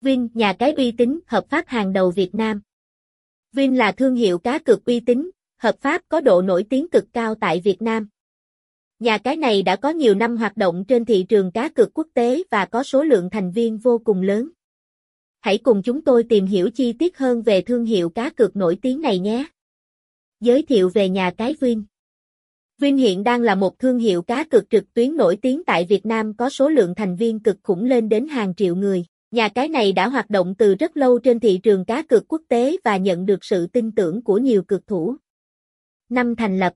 Vin, nhà cái uy tín, hợp pháp hàng đầu Việt Nam. Vin là thương hiệu cá cược uy tín, hợp pháp có độ nổi tiếng cực cao tại Việt Nam. Nhà cái này đã có nhiều năm hoạt động trên thị trường cá cược quốc tế và có số lượng thành viên vô cùng lớn. Hãy cùng chúng tôi tìm hiểu chi tiết hơn về thương hiệu cá cược nổi tiếng này nhé. Giới thiệu về nhà cái Vin. Vin hiện đang là một thương hiệu cá cược trực tuyến nổi tiếng tại Việt Nam có số lượng thành viên cực khủng lên đến hàng triệu người. Nhà cái này đã hoạt động từ rất lâu trên thị trường cá cược quốc tế và nhận được sự tin tưởng của nhiều cực thủ. Năm thành lập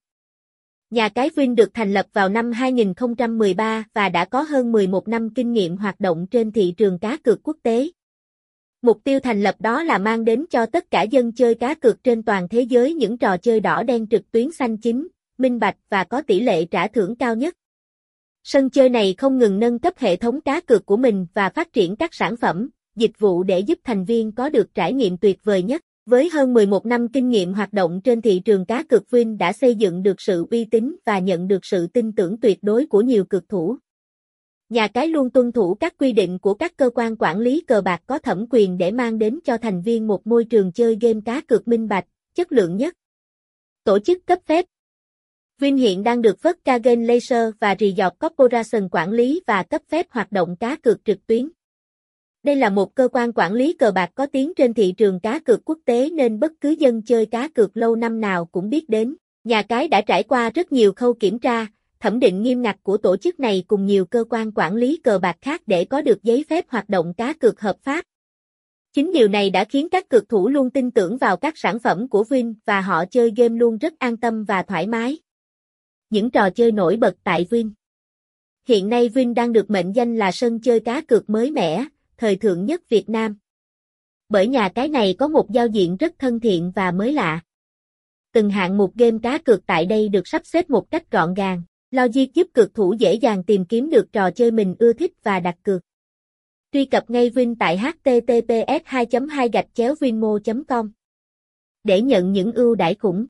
Nhà cái Vin được thành lập vào năm 2013 và đã có hơn 11 năm kinh nghiệm hoạt động trên thị trường cá cược quốc tế. Mục tiêu thành lập đó là mang đến cho tất cả dân chơi cá cược trên toàn thế giới những trò chơi đỏ đen trực tuyến xanh chính, minh bạch và có tỷ lệ trả thưởng cao nhất. Sân chơi này không ngừng nâng cấp hệ thống cá cược của mình và phát triển các sản phẩm, dịch vụ để giúp thành viên có được trải nghiệm tuyệt vời nhất. Với hơn 11 năm kinh nghiệm hoạt động trên thị trường cá cược Vin đã xây dựng được sự uy tín và nhận được sự tin tưởng tuyệt đối của nhiều cực thủ. Nhà cái luôn tuân thủ các quy định của các cơ quan quản lý cờ bạc có thẩm quyền để mang đến cho thành viên một môi trường chơi game cá cược minh bạch, chất lượng nhất. Tổ chức cấp phép Vin hiện đang được Volkswagen Laser và Resort Corporation quản lý và cấp phép hoạt động cá cược trực tuyến. Đây là một cơ quan quản lý cờ bạc có tiếng trên thị trường cá cược quốc tế nên bất cứ dân chơi cá cược lâu năm nào cũng biết đến. Nhà cái đã trải qua rất nhiều khâu kiểm tra, thẩm định nghiêm ngặt của tổ chức này cùng nhiều cơ quan quản lý cờ bạc khác để có được giấy phép hoạt động cá cược hợp pháp. Chính điều này đã khiến các cực thủ luôn tin tưởng vào các sản phẩm của Vin và họ chơi game luôn rất an tâm và thoải mái. Những trò chơi nổi bật tại Vin Hiện nay Vin đang được mệnh danh là sân chơi cá cược mới mẻ, thời thượng nhất Việt Nam. Bởi nhà cái này có một giao diện rất thân thiện và mới lạ. Từng hạng mục game cá cược tại đây được sắp xếp một cách gọn gàng. Logic giúp cực thủ dễ dàng tìm kiếm được trò chơi mình ưa thích và đặt cược. Truy cập ngay Vin tại https 2 2 vinmo com để nhận những ưu đãi khủng.